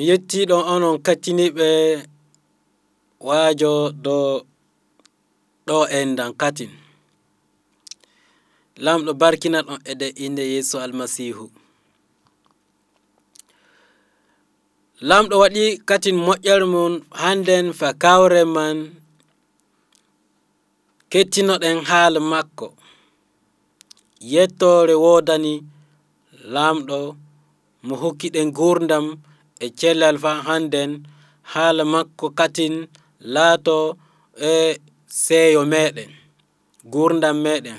mi yettiɗon onon kattiniɓe waajo do ɗo endan katin. Lamɗo barkina ɗon ede inde yeeso almasihu lamɗo waɗi katin moƴƴere mum hannden fa kawre man kettinoɗen haala makko. Yettore wodani lamɗo mo hokkiɗen gurdam e cellal fa hannden haala makko katin laato e seeyo meɗen gurdam meɗen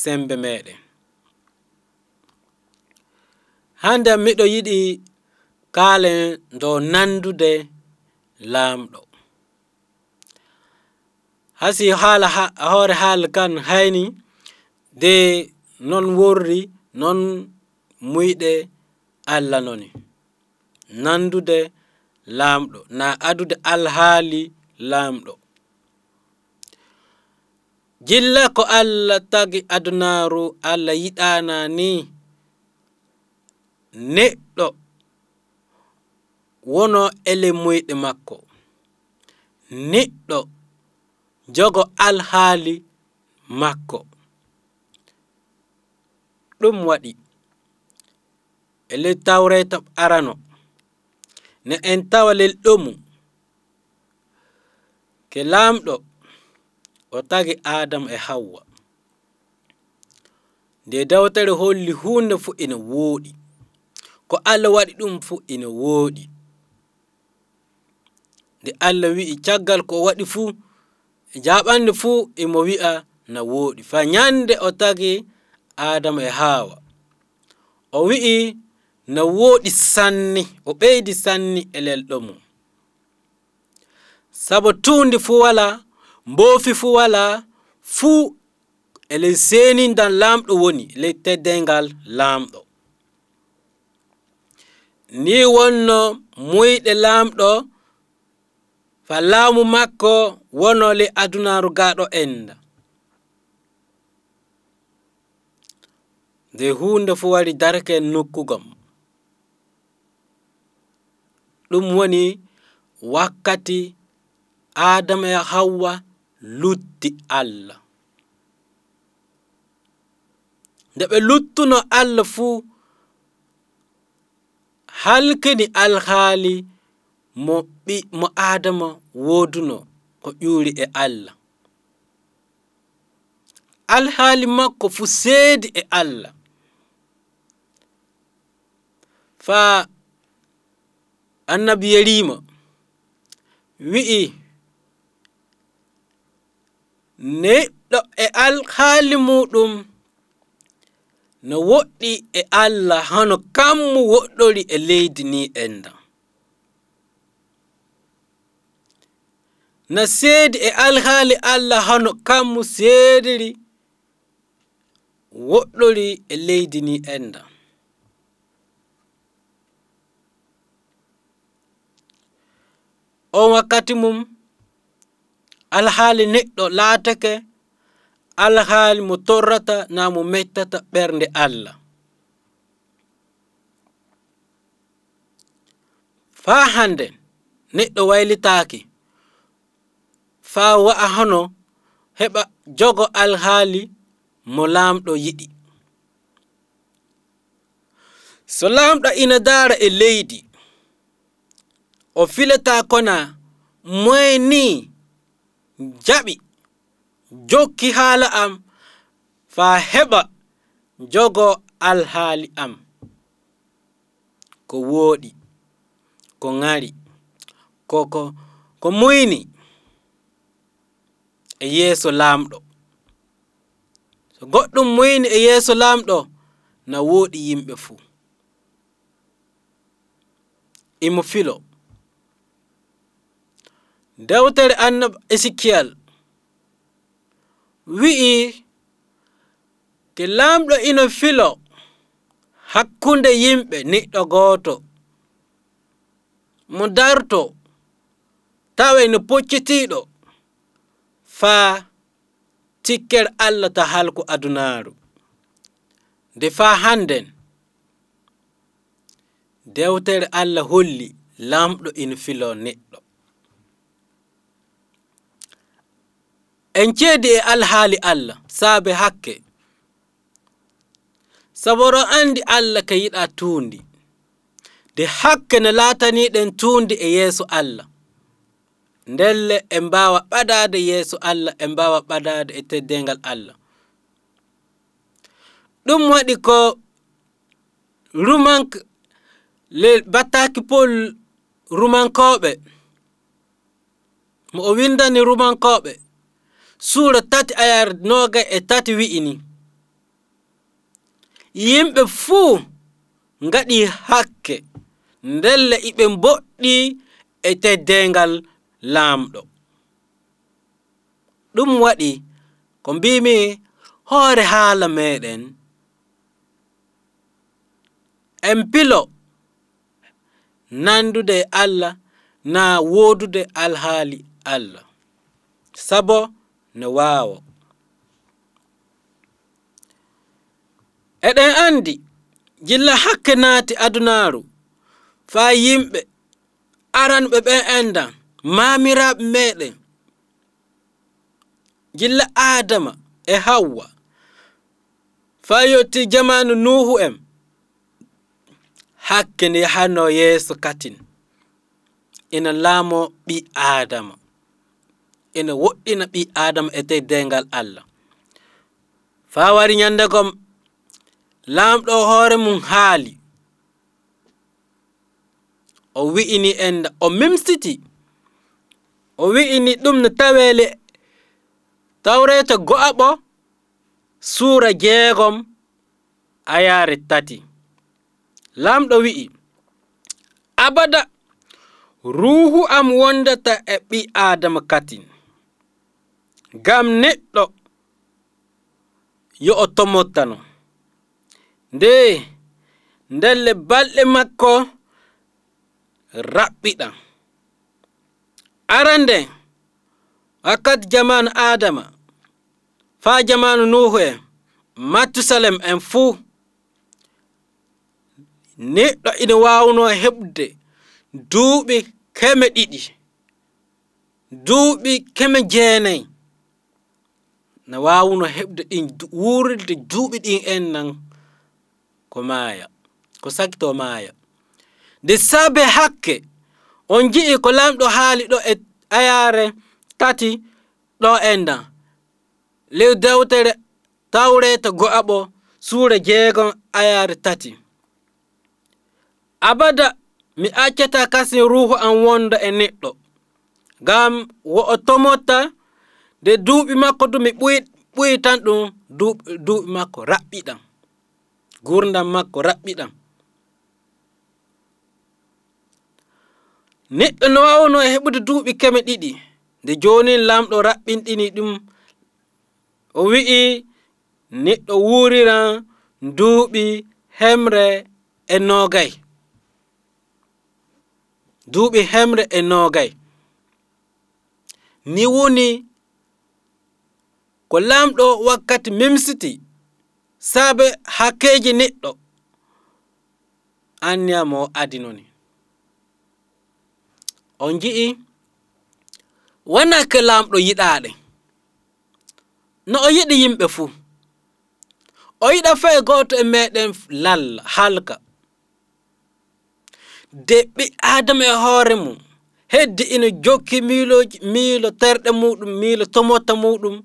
sembe meɗen hande miɗo yiɗi kaalen dow nandude laamɗo. Hasi haala ha, hoore haala kan hayni de non worri non muyɗe allah noni. nandude laamɗo na adude alhaali laamɗo. Jilla ko allah tagi adunaru allah yiɗana ni neɗɗo. Wono ele moyɗe makko. Neɗɗo jogo alhaali makko. Ɗum waɗi. Ele tawreta arano. ne en tawa lelɗo mum. Ke laamɗo o tagi adama e hawwa nde dawtere holli hunde fuu ina wooɗi ko allah waɗi ɗum fuu ina wooɗi nde allah wi'i caggal ko waɗi fuu jaɓande fuu emo wi'a na wooɗi fa ñande o tagi adama e hawa. O wi'i no wooɗi sanni o ɓeydi sanni e lelɗo mum. Sabu tundi fuu wala mboofi fuu wala fuu eley seenindan laamɗo woni ley teddengal laamɗo. Ni wonno muyɗe laamɗo fa laamu makko wono le adunaru gaɗo enda. Nde hunde fuu wari darken nokkugam ɗum woni wakkati adama e hawwa lutti allah. Nde ɓe luttuno allah fuu halkini alhaali mo ɓi mo adama wooduno ko ƴuuri e allah. Alhaali makko fuu seedi e allah. Faa annabi yelima wi'i neɗɗo e alhaali muɗum no woɗɗi e allah hono kammu woɗɗori e leydi ni enda. Na seedi e alhaali allah hono kammu seediri woɗɗori e leydi ni enda. On wakkati mum alhaali neɗɗo laatake alhaali mo torrata na mo mettata ɓernde allah. Faa hande neɗɗo waylitaaki faa wa'a hono heɓa jogo alhaali mo laamɗo yiɗi. So laamɗo ina daara e leydi o filata kona moye ni jaɓi jokki haala am fa heɓa jogo alhaali am. Ko wooɗi ko ŋari koko ko muyni e yeeso laamɗo so goɗɗum muyni e yeeso laamɗo na wooɗi yimɓe fuu imo filo dewtere annab esikiyal wi'i te laamɗo ino filo hakkunde yimɓe niɗɗo gooto. Mo darto tawa no poccitiiɗo faa tikkere allah ta halko adunaaru. Nde faa hannden dewtere allah holli lamɗo ina filo neɗɗo en ceedi e alhaali allah saabe hakke. Saboro andi allah ka yiɗa tuundi. De hakke ne laataniɗen tuundi e yeeso allah. Ndelle en mbawa ɓadade yeeso allah en mbawa ɓadade e, e teddengal allah. Ɗum waɗi ko rumank le battaki pol rumankoɓe mo o windani rumankoɓe suura tati ayar noga e tati wi'ini. Yimɓe fuu ngaɗi hakke ndelle iɓe mboɗɗi e teddengal laamɗo. Ɗum waɗi ko mbimi hoore haala meɗen en pilo nandude e allah na wodude alhaali allah. Sabo ne waawa eɗen andi jilla hakke naati adunaaru faa yimɓe aranɓe ɓen endan maamiraɓe meɗen jilla adama e hawwa faa yetti jamanu nuhu en hakke nde yahanno yeeso katin. Ina laamo ɓi adama ene woɗɗina ɓi adama e dey dengal allah. Faa wari ñande kom laamɗo hoore mum haali. O wi'ini en o memsiti o wi'ini ɗum no tawele tawreta go'aɓo suura jeegom ayaare tati. Lamɗo wi'i abada ruuhu am wondata e ɓi adama katin. ngam neɗɗo yo o tomottano nde ndelle balɗe makko raɓɓiɗa. Arande wakkati jamanu adama faa jamanu nuhu e en matusalem en fuu neɗɗo ina wawno heɓde duuɓi keme ɗiɗi duuɓi keme jeenayi. na waawuno heɓde ɗin wuurde duuɓi ɗin en nan ko maaya ko sakito maaya. Nde sabe hakke on ji'i ko lamɗo haali ɗo e ayaare tati ɗo ennan lew dewtere tawreta go'aɓo suura jeegon ayaare tati. Abada mi accata kasin ruhu an wonda e neɗɗo ngam wo o tomota nde duuɓi makko du mi ɓuyi ɓoyi tan ɗum duuɓi makko raɓɓiɗam. Gurdam makko raɓɓiɗam. Neɗɗo no wawno e heɓude duuɓi keme ɗiɗi. Nde joni lamɗo raɓɓinɗini ɗum o wi'i neɗɗo wuriran duuɓi hemre e nogay duuɓi hemre e nogay ni woni ko lamɗo wakkati memsiti saabe hakkeji neɗɗo. Anniyamo adinoni on ji'i wonaa ke laamɗo yiɗaaɗe? No o yiɗi yimɓe fuu o yiɗa fay goto e meɗen lalla halka. De ɓi adama e hoore mum heddi ina jokki miiloji miilo terɗe muɗum miilo tomota muɗum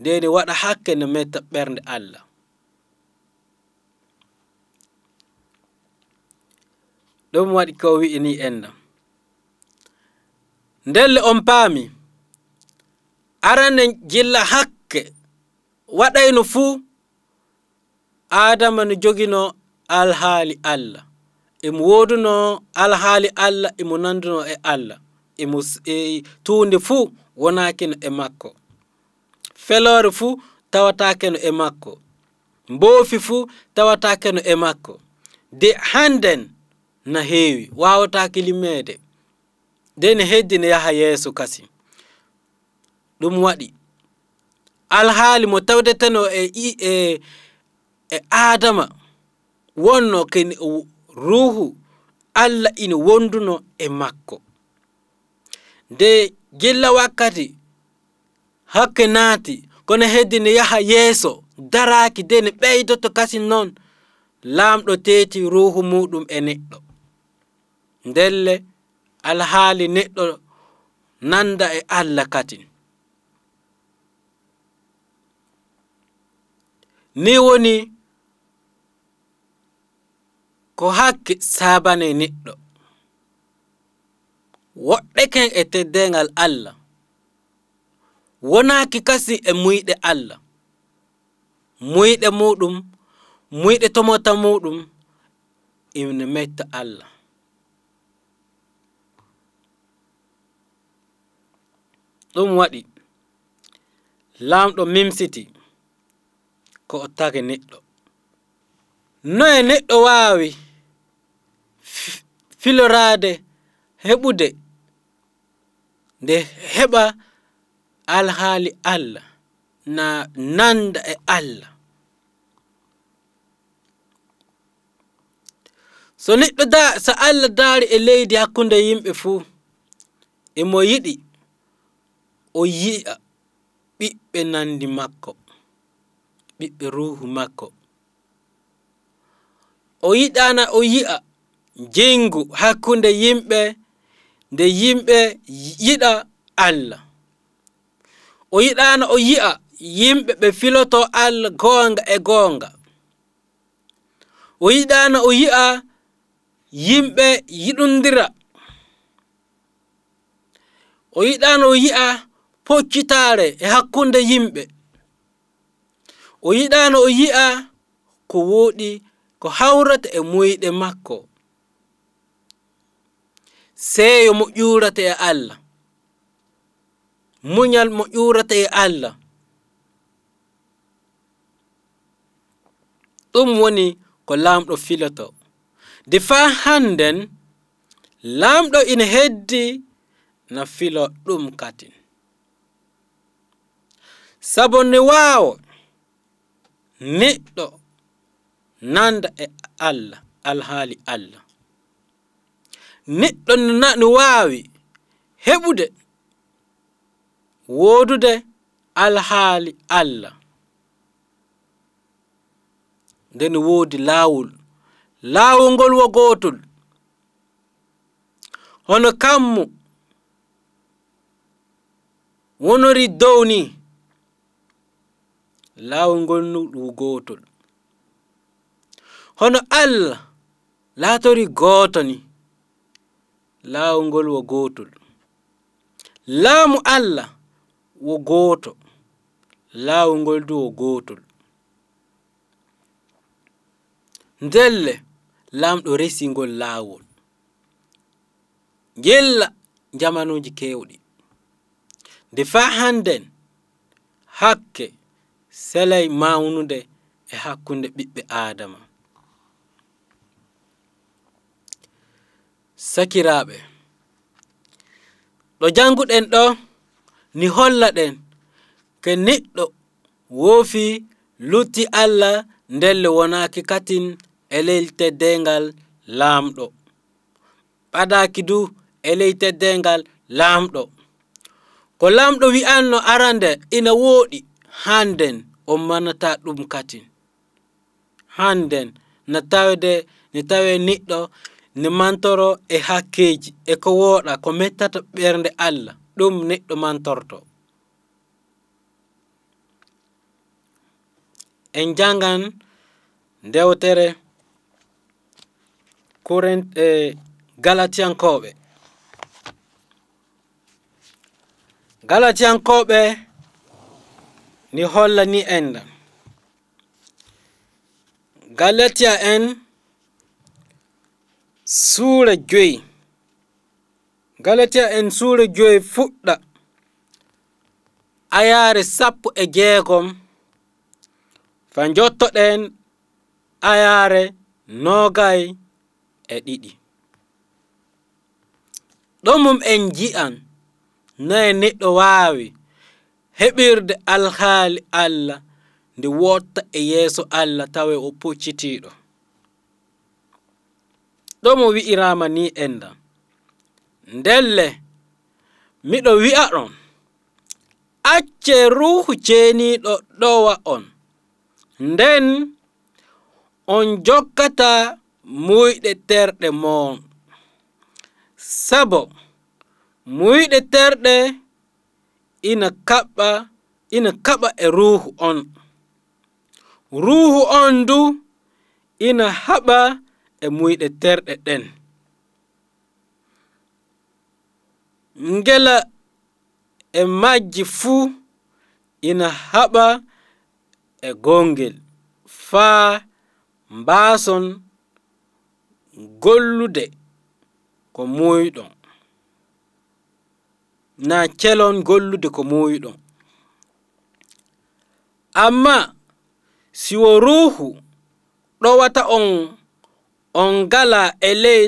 ndeni waɗa hakke no metta ɓernde allah. Ɗum waɗi ko wi'ini e en ndelle on paami arande jilla hakke waɗayno fuu adama no jogino alhaali allah emo woduno alhaali allah emo nanduno e allah emo e tunde fuu wonakino e makko. feloore fuu tawatakeno e makko. Mboofi fuu tawatakeno e makko. De hannden na heewi waawataake limmeede de ne heddi ne yaha yeeso kasi ɗum waɗi. Alhaali mo tawdeteno e e e aadama wonno keni ruhu allah ina wonduno e makko. Nde gilla wakkati hakke naati kono heddi ne yaha yeeso daraaki de ne ɓeydoto kasi noon laamɗo teeti ruuhu muɗum e neɗɗo. Ndelle alhaali neɗɗo nanda e allah katin. Ni woni ko hakke saabane neɗɗo. Woɗɗe ken e teddengal allah. wonaaki kasi e muyɗe allah. Muyɗe muɗum muyɗe tomota muɗum ine metta allah. Ɗum waɗi laamɗo mimsiti ko o tagi neɗɗo noye neɗɗo waawi filoraade heɓude nde heɓa alhaali allah na nanda e allah. So neɗɗo da so allah daari e leydi hakkunde yimɓe fuu emo yiɗi o yi'a ɓiɓɓe nandi makko ɓiɓɓe ruhu makko. O yiɗana o yi'a jengu hakkunde yimɓe nde yimɓe yiɗa allah. o yiɗano o yi'a yimɓe ɓe filoto allah goonga e goonga. O yiɗano o yi'a yimɓe yiɗundira. O yiɗano o yi'a poccitaare e hakkunde yimɓe. O yiɗano o yi'a ko woɗi ko hawrata e moyɗe makko. Seeyo mo ƴuurata e allah. muñal mo ƴurata e allah. Ɗum woni ko lamɗo filoto. De fa hannden lamɗo ina heddi na filo ɗum katin. Sabu ne waawo neɗɗo nanda e allah alhaali allah. Neɗɗo no waawi heɓude woodude alhaali allah. Nden woodi laawol laawol ngol wo gootol. Hono kammo wonori dow ni laawol ngol nu ɗum gootol. Hono allah laatori gooto ni laawol ngol wo gootol. Laamu allah wo gooto laawol ngol du wo gootol. Ndelle laamɗo resi ngol laawol. Yella jamanuji keewɗi. Nde faa hannden hakke selay mawnude e hakkunde ɓiɓɓe aadama. Sakiraaɓe ɗo janguɗen ɗo ni holla ɗen ke neɗɗo woofi lutti allah ndelle wonaki katin e ley teddengal laamɗo. Ɓadaki du e ley teddengal laamɗo. Ko laamɗo wi'anno arande ina wooɗi hannden o manata ɗum katin. Hannden no tawde ne tawe neɗɗo ne mantoro e hakkeji e ko wooɗa ko mettata ɓernde allah. Ɗum neɗɗo mantorto. En jangan ndewtere kurent e galatiyankoɓe galatiyankoɓe ni holla ni enda. Galatia en suura joyi galatia en suura joyi fuɗɗa. Ayaare sappo e jeegom. Fa jottoɗen ayaare nogay e ɗiɗi. Ɗomum en ji'an noye neɗɗo waawi heɓirde alhaali allah nde wotta e yeeso allah tawa o puccitiiɗo. Ɗo mo wi'irama ni en ndelle miɗo wi'a ɗon acce ruhu ceeniɗo ɗowa on. Nden on jokkata muyɗe terɗe mon sabo muyɗe terɗe ina kaɓɓa ina kaɓa e ruhu on. Ruhu on ndu ina haɓa e muyɗe terɗe ɗen ngela e majji fuu ina haɓa e gongel. Faa mbaason gollude ko muuyɗon na celon gollude ko muuyɗon amma si wo ruhu ɗowata on on ngala e ley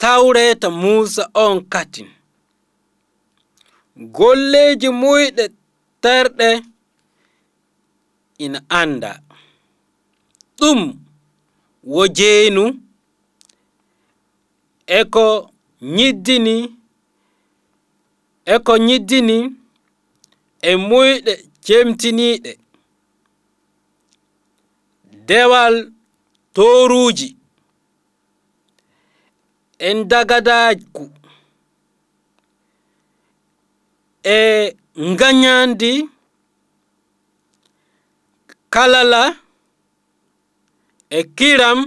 tawreta musa on katin golleeji muyɗe terɗe ina annda ɗum wo jeenu e ko nyiddini e ko nyiddini e muyɗe cemtiniiɗe. Dewal toruuji en dagadaku e nganyandi kalala ekiram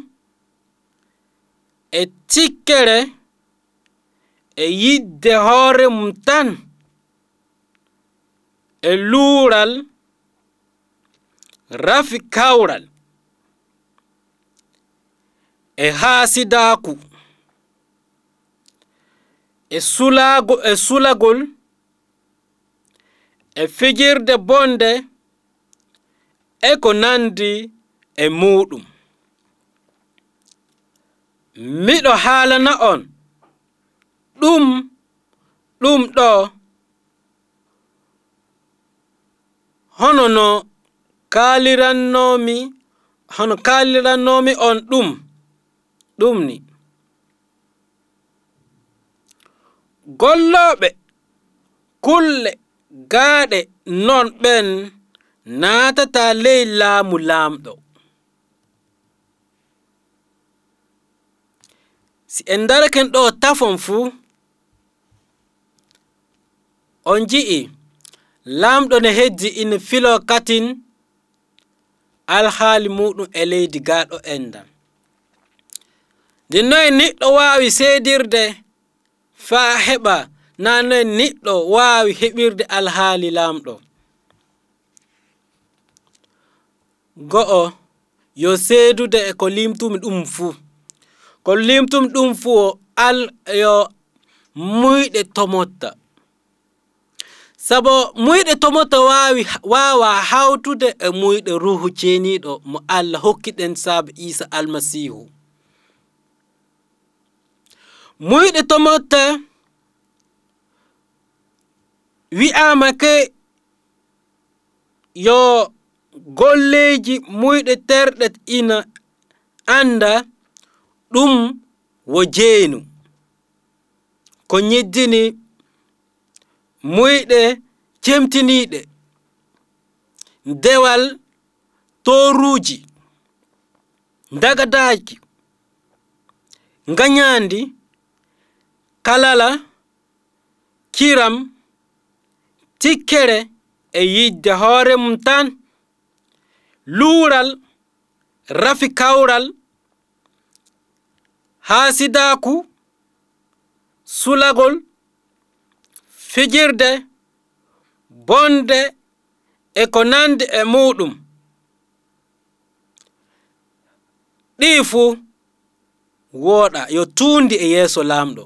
etsikele eyidehore mutan elural rafikaural ehasidaku esulagol e fijirde bonde e ko nandi e muɗum. Miɗo haalana on ɗum ɗum ɗo hono no kaalirannomi hono kaalirannomi on ɗum ɗum ni. Gollooɓe kulle Gaaɗe non ɓen naatata ley laamu laamɗo. Si en daraken ɗo tafon fuu, on ji'i laamɗo ne heddi ina filo katin alhaali muɗum e leydi gaaɗo en ɗam. Nden noye neɗɗo waawi seedirde faa heɓa nanoen niɗɗo waawi heɓirde alhaali laamɗo. Go'o yo seedude e ko limtumi ɗum fuu. Ko limtumi ɗum fuu o al yo muyɗe tomotta. Sabo muyɗe tomotta waawi waawa hawtude e muyɗe ruhu ceeniiɗo mo allah hokkiɗen saabu isa almasihu muyɗe tomotta wi'ama ke yo golleji muyɗe terɗe ina anda ɗum wo jeenu. Ko nyeddini muyɗe cemtiniiɗe. Dewal toruuji dagadaaji ganyandi kalala kiram tikkere e yidde hoore mum tan luural rafi kawral haasidaku sulagol fijirde bonde e ko nandi e muɗum ɗi fuu wooɗa yo tuundi e yeeso laamɗo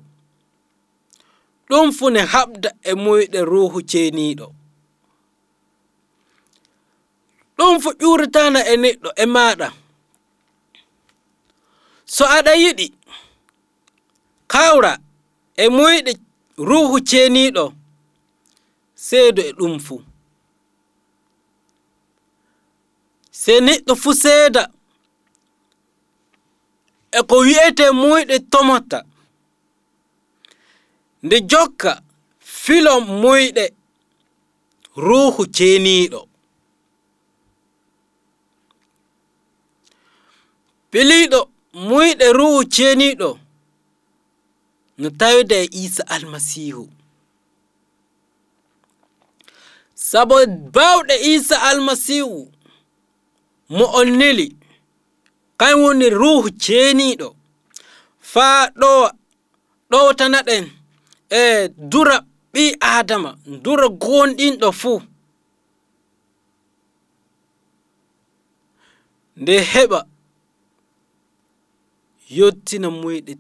ɗum fu ne haɓda e muyɗe ruhu ceeniiɗo. Ɗum fu ƴuuritana e neɗɗo e maaɗa. So aɗa yiɗi kawra e muyɗe ruhu ceeniiɗo seedo e ɗum fu. Se neɗɗo fu seeda e ko wi'ete muyɗe tomata nde jokka filo muyɗe ruhu ceeniiɗo. Piliiɗo muyɗe ruhu ceeniiɗo. No tawde e isa almasihu sabo baawɗe isa almasihu mo on neli kañ woni ruhu ceeniiɗo. Faa ɗo ɗowtana ɗen e dura ɓi adama dura gonɗinɗo fuu nde heɓa yottina muyɗe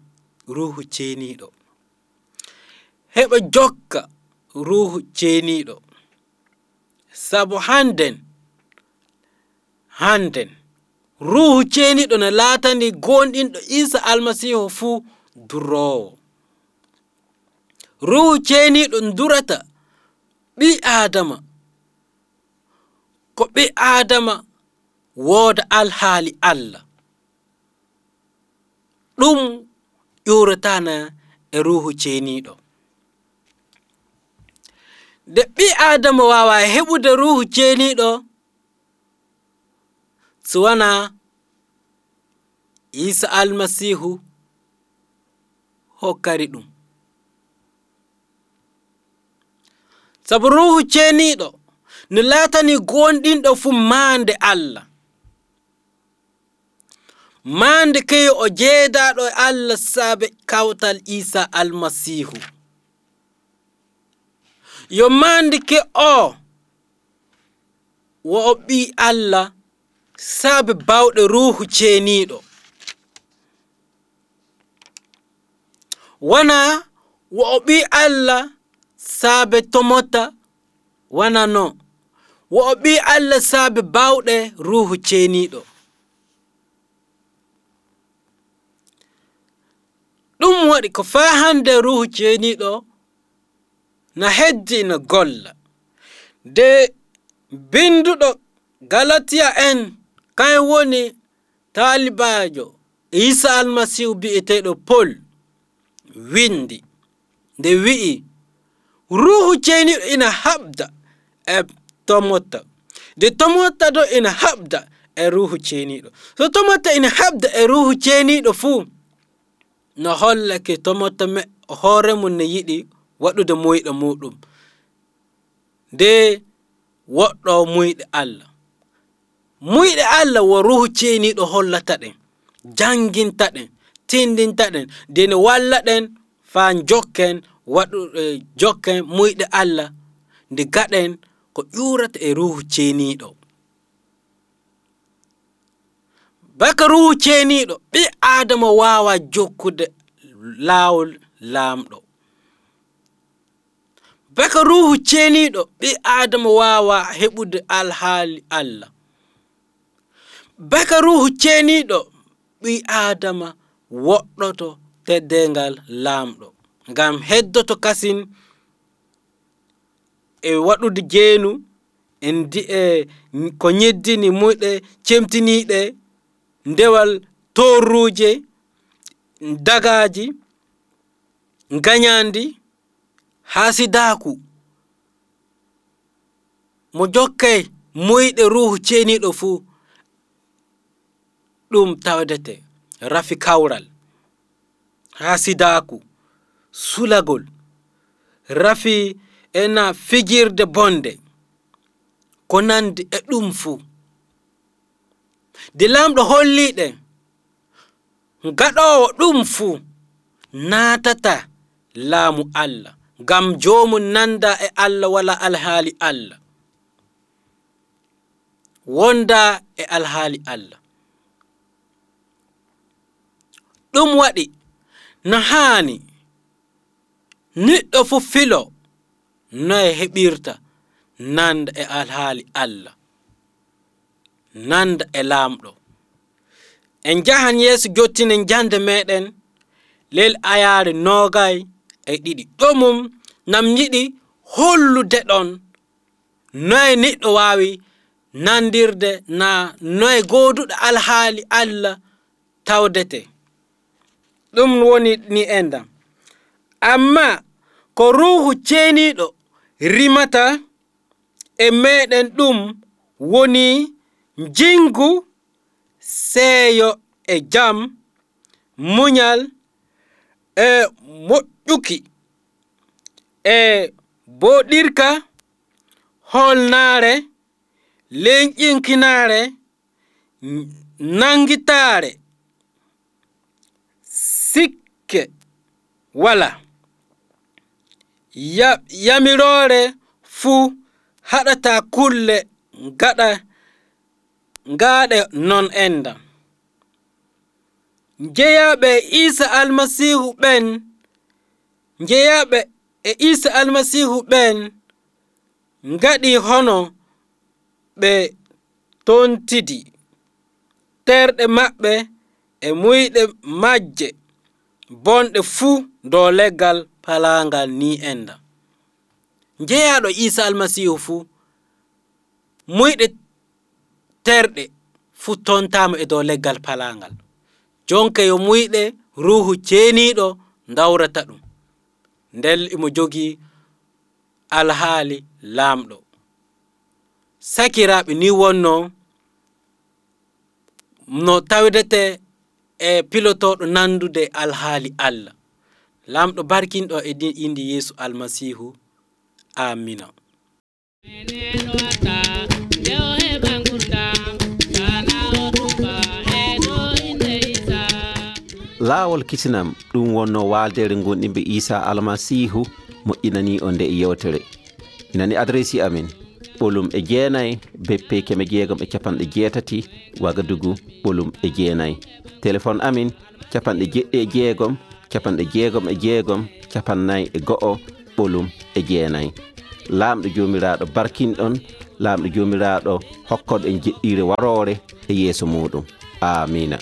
ruhu ceeniɗo heɓa jokka ruhu ceeniɗo sabu hannden hannden ruhu ceeniɗo no laatani gonɗinɗo isa almasihu fuu duroowo. ruhu ceeniiɗo durata. Ɓi adama ko ɓi adama wooda alhaali allah. Ɗum ƴuratana e ruhu ceeniiɗo. Nde ɓi adama wawa heɓude ruhu ceeniiɗo so wonaa isa almasihu hokkari ɗum. Sabu ruhu ceeniiɗo no laatani gonɗinɗo fu maande allah. Maande keyo o jeedaɗo e allah saabe kawtal isa almasihu yo maande ke o wo o ɓi allah saabe bawɗe ruhu ceeniiɗo. Wona wo o ɓi allah saabe tomota wana no. Wo o ɓi allah saabe bawɗe ruhu ceeniɗo ɗum waɗi ko faa hande ruhu ceeniɗo na heddi no golla. De binduɗo galatiya en kayen woni talibajo isa almasihu bi'eteɗo pol windi nde wi'i ruhu ceeniɗo ina haɓda e tomotta. Nde tomotta do ina haɓda e ruhu ceeniɗo so tomotta ina haɓda e ruhu ceeniɗo fuu no hollake tomotta me hoore mum ne yiɗi waɗude moyɗo muɗum. Nde woɗɗo muyɗe allah. Muyɗe allah wo ruhu ceeniɗo hollata ɗen janginta ɗen tindinta ɗen ndene walla ɗen fa jokken waɗuɗe jokken muyɗe allah nde gaɗen ko ƴurata e ruhu ceeniɗo baka ruhu ceeniɗo ɓi adama wawa jokkude laawol laamɗo. Baka ruhu ceeniɗo ɓi adama wawa heɓude alhaali allah. Baka ruhu ceeniɗo ɓi adama woɗɗoto teddengal laamɗo. Ngam heddoto kasin e waɗude jeenu en di e ko ñeddini muyɗe cemtiniiɗe ndewal torruuje dagaji haa sidaaku mo jokkay moyɗe ruhu ceeniiɗo fuu ɗum tawdete rafi kawral hasidaku sulagol rafi ena fijirde bonde ko nandi e ɗum fuu de lamɗo holliɗe gaɗowo ɗum fuu natata laamu allah. Ngam jomum nanda e allah wala alhaali allah. Wonda e alhaali allah. Ɗum waɗi no haani neɗɗo fof filo. Noye heɓirta. Nanda e alhaali allah. Nanda e laamɗo. En jahan yeeso jottinen jande meɗen lel ayaare noogay e ɗiɗi. Ɗomum nam yiɗi hollude ɗon. Noye neɗɗo waawi nandirde na noye gooduɗo alhaali allah tawdete. Ɗum woni ni endam amma ko ruhu ceeniiɗo rimata e meɗen ɗum woni jingu seeyo e jam muñal e moƴƴuki. E boɗirka holnaare leñƴinkinaare nangitaare sikke wala yamiroore fuu haɗata kulle gaɗa ngaaɗe non enda. Njeyaɓe e isa almasihu ɓen njeyaɓe e isa almasihu ɓen ngaɗi hono ɓe tontidi. Terɗe maɓɓe e muyɗe majje bonɗe fuu dow leggal palangal ni enda. Jeyaɗo isa almasihu fuu muyɗe terɗe fuu tontama e dow leggal palangal. Jonka yo muyɗe ruhu ceeniɗo dawrata ɗum ndel imo jogi alhaali laamɗo sakiraɓe ni wonno no tawdete e pilotoɗo nandude alhaali allah lamɗo barkinɗo e indi yeesu almasihu amina laawol kisinam ɗum wonno waaldere gonɗimɓe isa almasihu moƴƴinani on nde e yewtere. Inani adressi amin ɓolum e jeenayi beppe keme jeegom e capanɗe jeetati wagadugu ɓolum e jeenayi. Téléphone amin capanɗe jeɗɗi e jeegom capanɗe jeegom e jeegom capannayyi e go'o ɓolum e jeenayyi laamɗo joomiraɗo barkinɗon laamɗo joomiraɗo hokkoɗo en jeɗɗire warore e yeeso muɗum amina